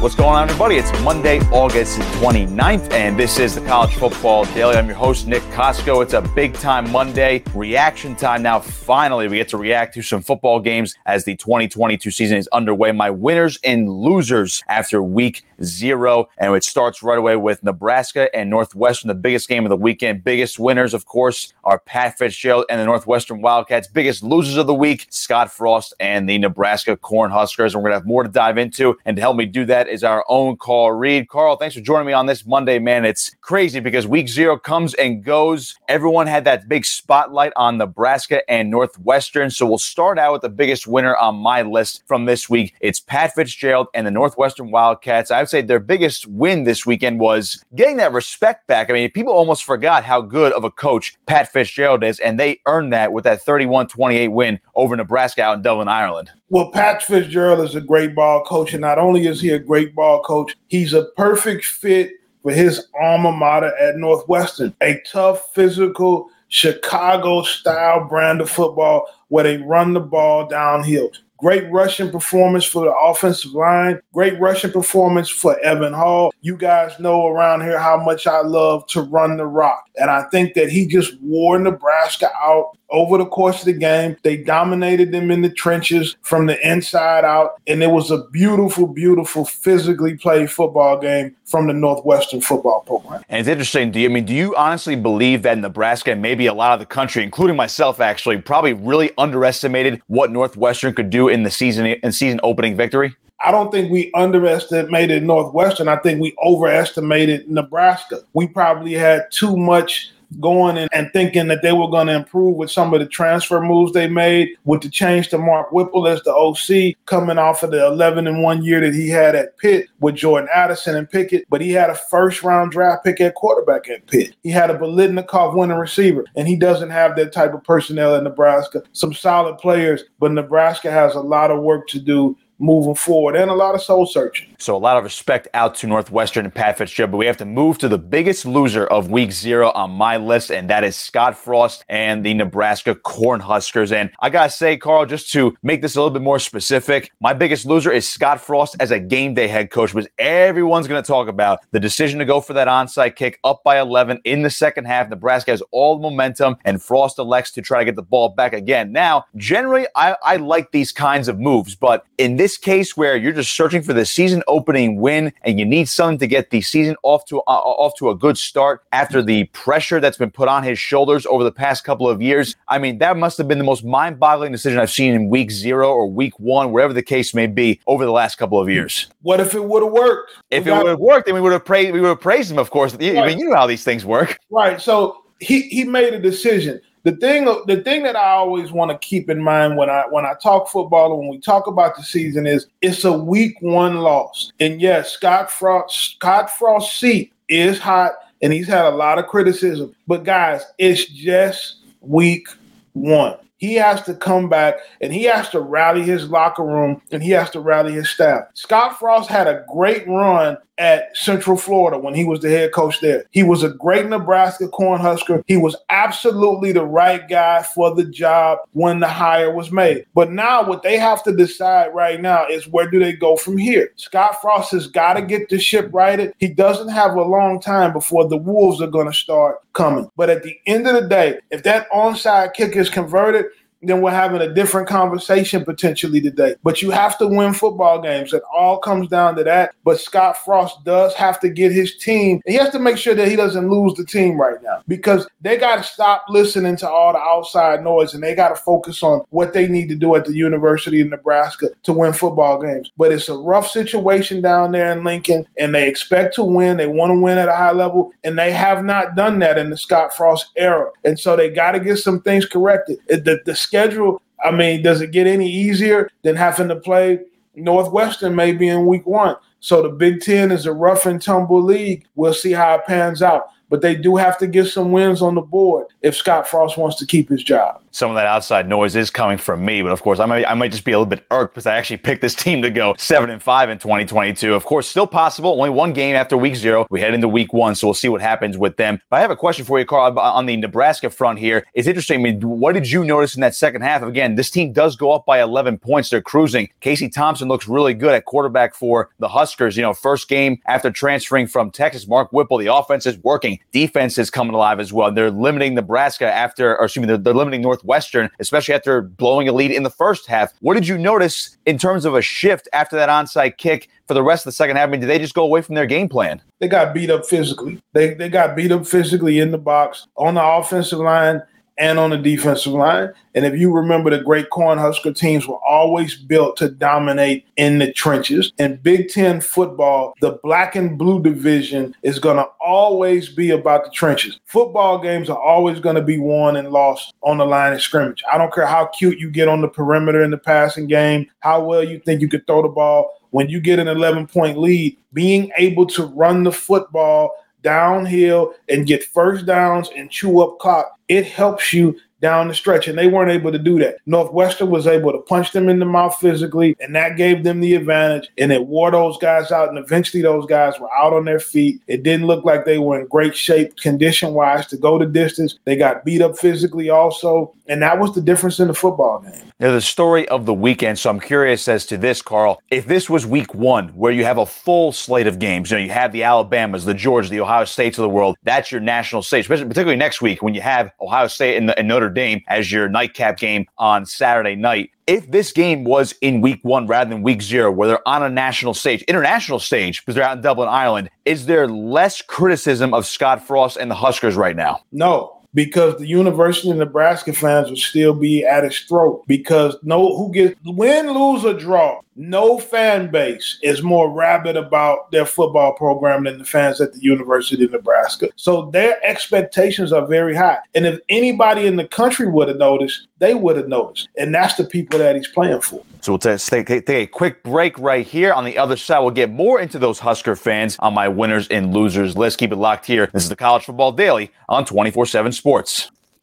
What's going on, everybody? It's Monday, August 29th, and this is the College Football Daily. I'm your host, Nick Kosko. It's a big time Monday, reaction time. Now, finally, we get to react to some football games as the 2022 season is underway. My winners and losers after week zero, and it starts right away with Nebraska and Northwestern, the biggest game of the weekend. Biggest winners, of course, are Pat Fitzgerald and the Northwestern Wildcats. Biggest losers of the week, Scott Frost and the Nebraska Cornhuskers. And we're going to have more to dive into, and to help me do that is our own Carl Reed. Carl, thanks for joining me on this Monday, man. It's crazy because week zero comes and goes. Everyone had that big spotlight on Nebraska and Northwestern. So we'll start out with the biggest winner on my list from this week. It's Pat Fitzgerald and the Northwestern Wildcats. I would say their biggest win this weekend was getting that respect back. I mean, people almost forgot how good of a coach Pat Fitzgerald is, and they earned that with that 31 28 win over Nebraska out in Dublin, Ireland. Well, Pat Fitzgerald is a great ball coach, and not only is he a great ball coach, he's a perfect fit for his alma mater at Northwestern. A tough, physical, Chicago style brand of football where they run the ball downhill. Great rushing performance for the offensive line. Great rushing performance for Evan Hull. You guys know around here how much I love to run the rock. And I think that he just wore Nebraska out over the course of the game. They dominated them in the trenches from the inside out. And it was a beautiful, beautiful, physically played football game from the Northwestern football program. And it's interesting. Do you I mean do you honestly believe that Nebraska and maybe a lot of the country, including myself actually, probably really underestimated what Northwestern could do in the season in season opening victory? I don't think we underestimated Northwestern. I think we overestimated Nebraska. We probably had too much going and, and thinking that they were going to improve with some of the transfer moves they made, with the change to Mark Whipple as the OC, coming off of the 11 and one year that he had at Pitt with Jordan Addison and Pickett. But he had a first round draft pick at quarterback at Pitt. He had a Biletnikoff winning receiver, and he doesn't have that type of personnel in Nebraska. Some solid players, but Nebraska has a lot of work to do moving forward and a lot of soul searching. So a lot of respect out to Northwestern and Pat Fitzgerald, but we have to move to the biggest loser of week zero on my list, and that is Scott Frost and the Nebraska Cornhuskers. And I gotta say, Carl, just to make this a little bit more specific, my biggest loser is Scott Frost as a game day head coach, because everyone's gonna talk about the decision to go for that onside kick up by 11 in the second half. Nebraska has all the momentum, and Frost elects to try to get the ball back again. Now, generally, I, I like these kinds of moves, but in this case where you're just searching for the season opening win and you need something to get the season off to uh, off to a good start after the pressure that's been put on his shoulders over the past couple of years. I mean, that must have been the most mind-boggling decision I've seen in week 0 or week 1, wherever the case may be over the last couple of years. What if it would have worked? If it would have worked, then we would have praised we would have praised him, of course. Right. I mean, you know how these things work. Right. So he he made a decision the thing the thing that I always want to keep in mind when I when I talk football when we talk about the season is it's a week one loss. And yes, Scott Frost Scott Frost's seat is hot and he's had a lot of criticism. But guys, it's just week one. He has to come back and he has to rally his locker room and he has to rally his staff. Scott Frost had a great run at Central Florida when he was the head coach there. He was a great Nebraska Cornhusker. He was absolutely the right guy for the job when the hire was made. But now what they have to decide right now is where do they go from here? Scott Frost has got to get the ship righted. He doesn't have a long time before the Wolves are going to start coming. But at the end of the day, if that onside kick is converted, then we're having a different conversation potentially today. But you have to win football games. It all comes down to that. But Scott Frost does have to get his team, he has to make sure that he doesn't lose the team right now because they got to stop listening to all the outside noise and they got to focus on what they need to do at the University of Nebraska to win football games. But it's a rough situation down there in Lincoln and they expect to win. They want to win at a high level and they have not done that in the Scott Frost era. And so they got to get some things corrected. The, the schedule, I mean, does it get any easier than having to play Northwestern maybe in week one? So the Big Ten is a rough and tumble league. We'll see how it pans out. But they do have to get some wins on the board if Scott Frost wants to keep his job some of that outside noise is coming from me. But of course, I might I might just be a little bit irked because I actually picked this team to go seven and five in 2022. Of course, still possible. Only one game after week zero. We head into week one, so we'll see what happens with them. But I have a question for you, Carl, on the Nebraska front here. It's interesting. I mean, what did you notice in that second half? Again, this team does go up by 11 points. They're cruising. Casey Thompson looks really good at quarterback for the Huskers. You know, first game after transferring from Texas. Mark Whipple, the offense is working. Defense is coming alive as well. They're limiting Nebraska after, or excuse me, they're, they're limiting Northwestern, especially after blowing a lead in the first half. What did you notice in terms of a shift after that onside kick for the rest of the second half? I mean, did they just go away from their game plan? They got beat up physically. They they got beat up physically in the box on the offensive line and on the defensive line. And if you remember, the great Cornhusker teams were always built to dominate in the trenches. In Big Ten football, the black and blue division is going to always be about the trenches. Football games are always going to be won and lost on the line of scrimmage. I don't care how cute you get on the perimeter in the passing game, how well you think you could throw the ball. When you get an 11 point lead, being able to run the football downhill and get first downs and chew up clock it helps you down the stretch, and they weren't able to do that. Northwestern was able to punch them in the mouth physically, and that gave them the advantage, and it wore those guys out, and eventually those guys were out on their feet. It didn't look like they were in great shape condition wise to go the distance. They got beat up physically also, and that was the difference in the football game. Now, the story of the weekend. So I'm curious as to this, Carl. If this was week one, where you have a full slate of games, you know, you have the Alabamas, the Georgia, the Ohio States of the world, that's your national stage, particularly next week when you have Ohio State and, and Notre Dame as your nightcap game on Saturday night. If this game was in week one rather than week zero, where they're on a national stage, international stage, because they're out in Dublin, Ireland, is there less criticism of Scott Frost and the Huskers right now? No, because the University of Nebraska fans will still be at its throat because no who gets win, lose, or draw. No fan base is more rabid about their football program than the fans at the University of Nebraska. So their expectations are very high. And if anybody in the country would have noticed, they would have noticed. And that's the people that he's playing for. So we'll take, take, take, a quick break right here. On the other side, we'll get more into those Husker fans on my winners and losers list. Keep it locked here. This is the College Football Daily on 24 7 Sports.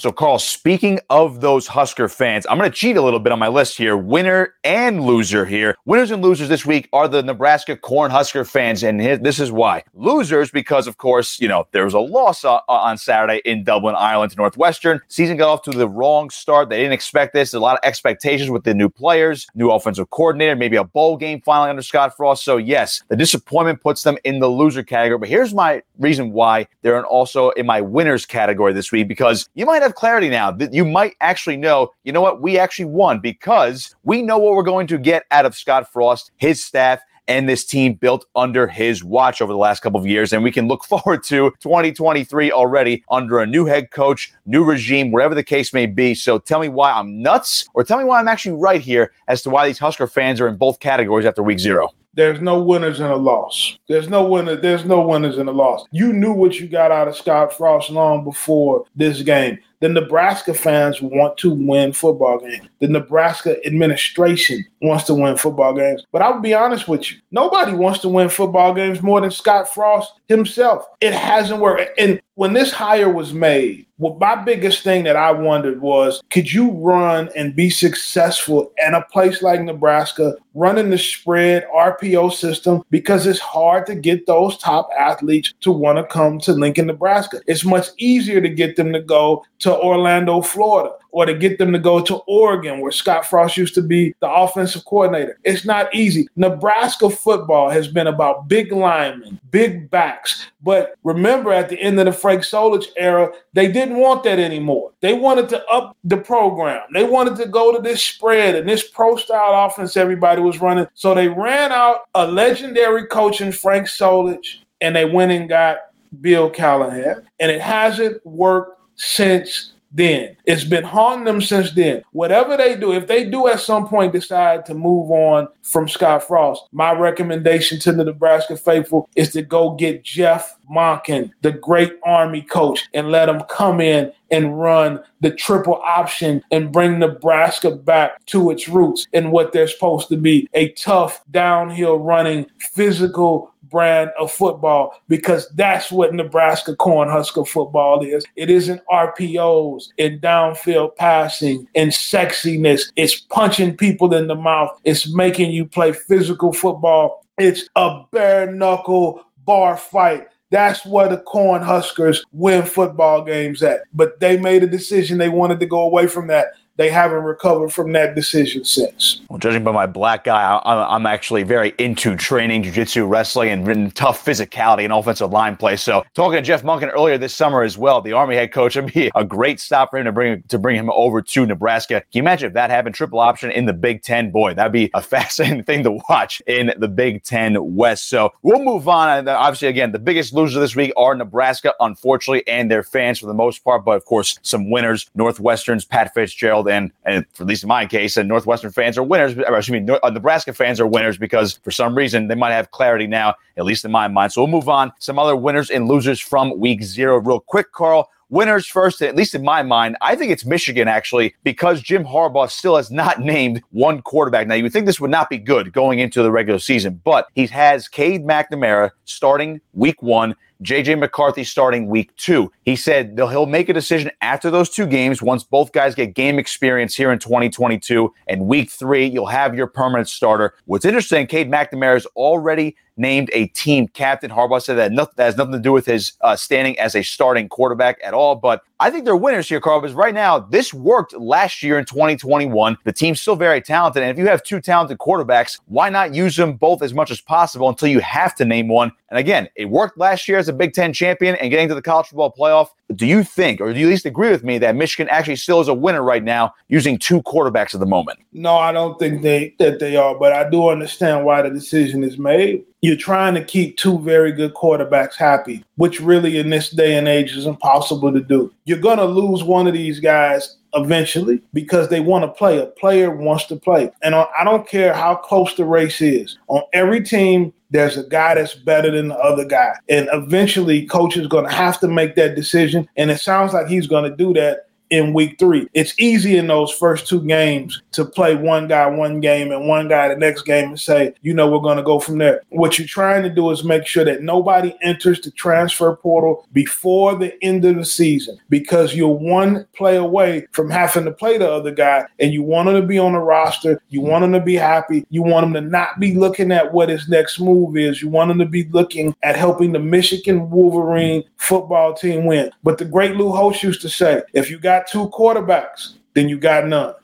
So, Carl, speaking of those Husker fans, I'm going to cheat a little bit on my list here. Winner and loser here. Winners and losers this week are the Nebraska Cornhusker fans, and this is why. Losers, because of course, you know, there was a loss uh, on Saturday in Dublin, Ireland to Northwestern. Season got off to the wrong start. They didn't expect this. A lot of expectations with the new players, new offensive coordinator, maybe a bowl game finally under Scott Frost. So, yes, the disappointment puts them in the loser category. But here's my reason why they're also in my winners category this week because you might have clarity now that you might actually know, you know what, we actually won because we know what we're going to get out of Scott Frost, his staff, and this team built under his watch over the last couple of years. And we can look forward to 2023 already under a new head coach, new regime, whatever the case may be. So tell me why I'm nuts or tell me why I'm actually right here as to why these Husker fans are in both categories after week zero. There's no winners and a loss. There's no winner. There's no winners and a loss. You knew what you got out of Scott Frost long before this game. The Nebraska fans want to win football games. The Nebraska administration wants to win football games. But I'll be honest with you, nobody wants to win football games more than Scott Frost himself. It hasn't worked. And when this hire was made, well, my biggest thing that I wondered was could you run and be successful in a place like Nebraska, running the spread RPO system? Because it's hard to get those top athletes to want to come to Lincoln, Nebraska. It's much easier to get them to go to Orlando, Florida or to get them to go to Oregon, where Scott Frost used to be the offensive coordinator. It's not easy. Nebraska football has been about big linemen, big backs. But remember, at the end of the Frank Solich era, they didn't want that anymore. They wanted to up the program. They wanted to go to this spread and this pro style offense everybody was running. So they ran out a legendary coach in Frank Solich and they went and got Bill Callahan. And it hasn't worked since then. It's been haunting them since then. Whatever they do, if they do at some point decide to move on from Scott Frost, my recommendation to the Nebraska faithful is to go get Jeff Monken, the great Army coach, and let him come in and run the triple option and bring Nebraska back to its roots and what they're supposed to be a tough, downhill running, physical brand of football because that's what Nebraska Cornhusker football is. It isn't RPOs and downfield passing and sexiness. It's punching people in the mouth. It's making you play physical football. It's a bare knuckle bar fight. That's where the Cornhuskers win football games at. But they made a decision they wanted to go away from that they haven't recovered from that decision since. Well, judging by my black guy, I'm actually very into training jiu-jitsu, wrestling, and tough physicality and offensive line play. So, talking to Jeff Monken earlier this summer as well, the Army head coach, would be a great stop for him to bring to bring him over to Nebraska. Can you imagine if that happened? Triple option in the Big Ten, boy, that'd be a fascinating thing to watch in the Big Ten West. So, we'll move on. And uh, obviously, again, the biggest losers this week are Nebraska, unfortunately, and their fans for the most part. But of course, some winners: Northwestern's Pat Fitzgerald and, for at least in my case, and Northwestern fans are winners. Or excuse me, uh, Nebraska fans are winners because for some reason they might have clarity now, at least in my mind. So we'll move on. Some other winners and losers from week zero, real quick, Carl. Winners first, at least in my mind, I think it's Michigan actually, because Jim Harbaugh still has not named one quarterback. Now, you would think this would not be good going into the regular season, but he has Cade McNamara starting week one. JJ McCarthy starting week two. He said he'll make a decision after those two games once both guys get game experience here in 2022. And week three, you'll have your permanent starter. What's interesting, Cade McNamara is already named a team captain. Harbaugh said that, nothing, that has nothing to do with his uh, standing as a starting quarterback at all. But I think they're winners here, Carl, because right now, this worked last year in 2021. The team's still very talented. And if you have two talented quarterbacks, why not use them both as much as possible until you have to name one? And again, it worked last year as a Big Ten champion and getting to the college football playoff. Do you think, or do you at least agree with me, that Michigan actually still is a winner right now using two quarterbacks at the moment? No, I don't think they that they are, but I do understand why the decision is made. You're trying to keep two very good quarterbacks happy, which really in this day and age is impossible to do. You're gonna lose one of these guys eventually because they want to play. A player wants to play. And I don't care how close the race is. On every team, there's a guy that's better than the other guy. And eventually, coach is going to have to make that decision. And it sounds like he's going to do that in week three. It's easy in those first two games to play one guy one game and one guy the next game and say, you know, we're going to go from there. What you're trying to do is make sure that nobody enters the transfer portal before the end of the season because you're one play away from having to play the other guy and you want him to be on the roster. You want him to be happy. You want him to not be looking at what his next move is. You want him to be looking at helping the Michigan Wolverine football team win. But the great Lou Holtz used to say, if you got two quarterbacks, then you got none.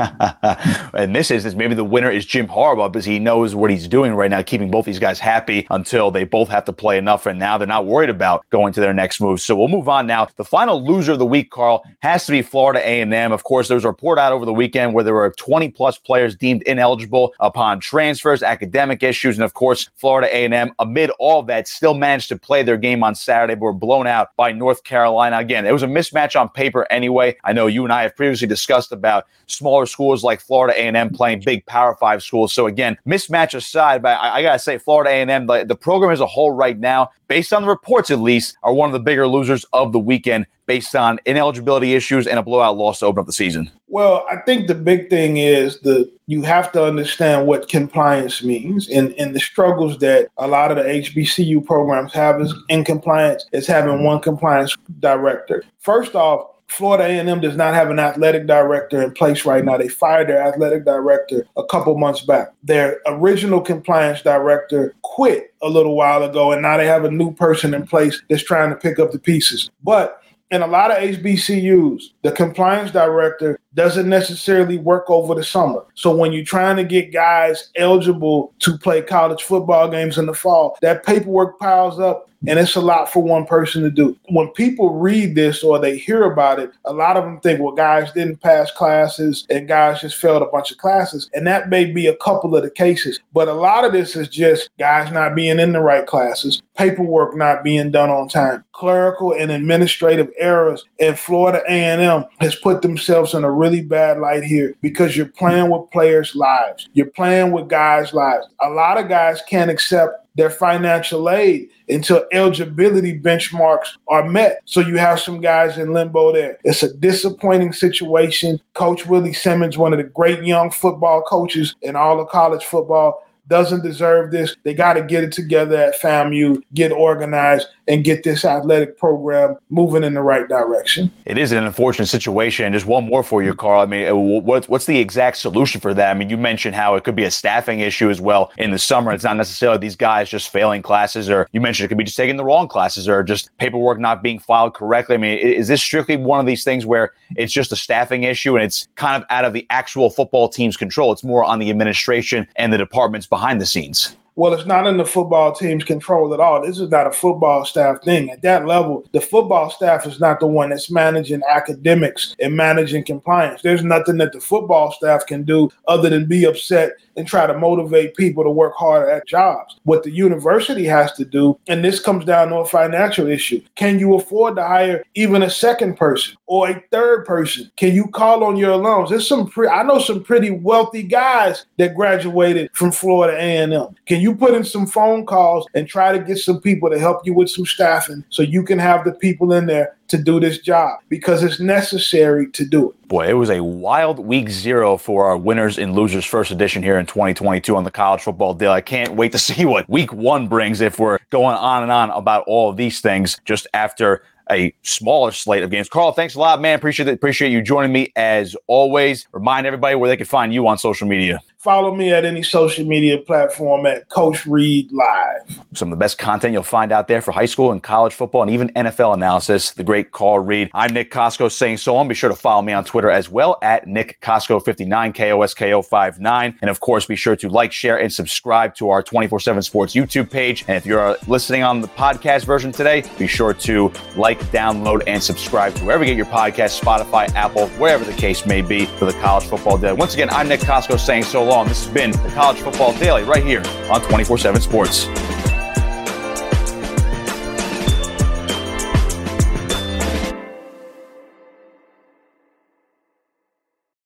and this is, maybe the winner is Jim Harbaugh because he knows what he's doing right now, keeping both these guys happy until they both have to play enough. And now they're not worried about going to their next move. So we'll move on now. The final loser of the week, Carl, has to be Florida A&M. Of course, there was a report out over the weekend where there were 20 plus players deemed ineligible upon transfers, academic issues, and of course, Florida A&M, amid all that, still managed to play their game on Saturday, but were blown out by North Carolina. Again, it was a mismatch on paper anyway. I know you and I have previously discussed about smaller schools like Florida A&M playing big Power Five schools. So again, mismatch aside, but I, I gotta say, Florida A&M, the, the program as a whole right now, based on the reports at least, are one of the bigger losers of the weekend based on ineligibility issues and a blowout loss to open up the season? Well, I think the big thing is that you have to understand what compliance means and, and the struggles that a lot of the HBCU programs have is in compliance is having one compliance director. First off, Florida A&M does not have an athletic director in place right now. They fired their athletic director a couple months back. Their original compliance director quit a little while ago, and now they have a new person in place that's trying to pick up the pieces. But in a lot of HBCUs, the compliance director doesn't necessarily work over the summer. So when you're trying to get guys eligible to play college football games in the fall, that paperwork piles up and it's a lot for one person to do. When people read this or they hear about it, a lot of them think, well, guys didn't pass classes and guys just failed a bunch of classes. And that may be a couple of the cases. But a lot of this is just guys not being in the right classes, paperwork not being done on time, clerical and administrative errors. And Florida A&M has put themselves in a really bad light here because you're playing with players' lives. You're playing with guys' lives. A lot of guys can't accept their financial aid until eligibility benchmarks are met. So you have some guys in limbo there. It's a disappointing situation. Coach Willie Simmons, one of the great young football coaches in all of college football, doesn't deserve this. They got to get it together at FAMU, get organized, and get this athletic program moving in the right direction. It is an unfortunate situation. Just one more for you, Carl. I mean, uh, what's what's the exact solution for that? I mean, you mentioned how it could be a staffing issue as well in the summer. It's not necessarily these guys just failing classes, or you mentioned it could be just taking the wrong classes, or just paperwork not being filed correctly. I mean, is this strictly one of these things where it's just a staffing issue and it's kind of out of the actual football team's control? It's more on the administration and the departments behind the scenes. Well, it's not in the football team's control at all. This is not a football staff thing. At that level, the football staff is not the one that's managing academics and managing compliance. There's nothing that the football staff can do other than be upset and try to motivate people to work harder at jobs. What the university has to do, and this comes down to a financial issue, can you afford to hire even a second person or a third person? Can you call on your alums? There's some pre- I know some pretty wealthy guys that graduated from Florida A&M. Can you put in some phone calls and try to get some people to help you with some staffing so you can have the people in there to do this job because it's necessary to do it. Boy, it was a wild week zero for our winners and losers first edition here in 2022 on the college football deal. I can't wait to see what week one brings if we're going on and on about all of these things just after a smaller slate of games. Carl, thanks a lot, man. Appreciate it. Appreciate you joining me as always. Remind everybody where they can find you on social media. Follow me at any social media platform at Coach Reed Live. Some of the best content you'll find out there for high school and college football and even NFL analysis. The great Carl Reed. I'm Nick Kosko saying so on. Be sure to follow me on Twitter as well at Nick Kosko59, K O S K O 59. And of course, be sure to like, share, and subscribe to our 24 7 Sports YouTube page. And if you're listening on the podcast version today, be sure to like, download, and subscribe to wherever you get your podcast, Spotify, Apple, wherever the case may be for the college football day. Once again, I'm Nick Kosko saying so long. This has been the College Football Daily right here on 24 7 Sports.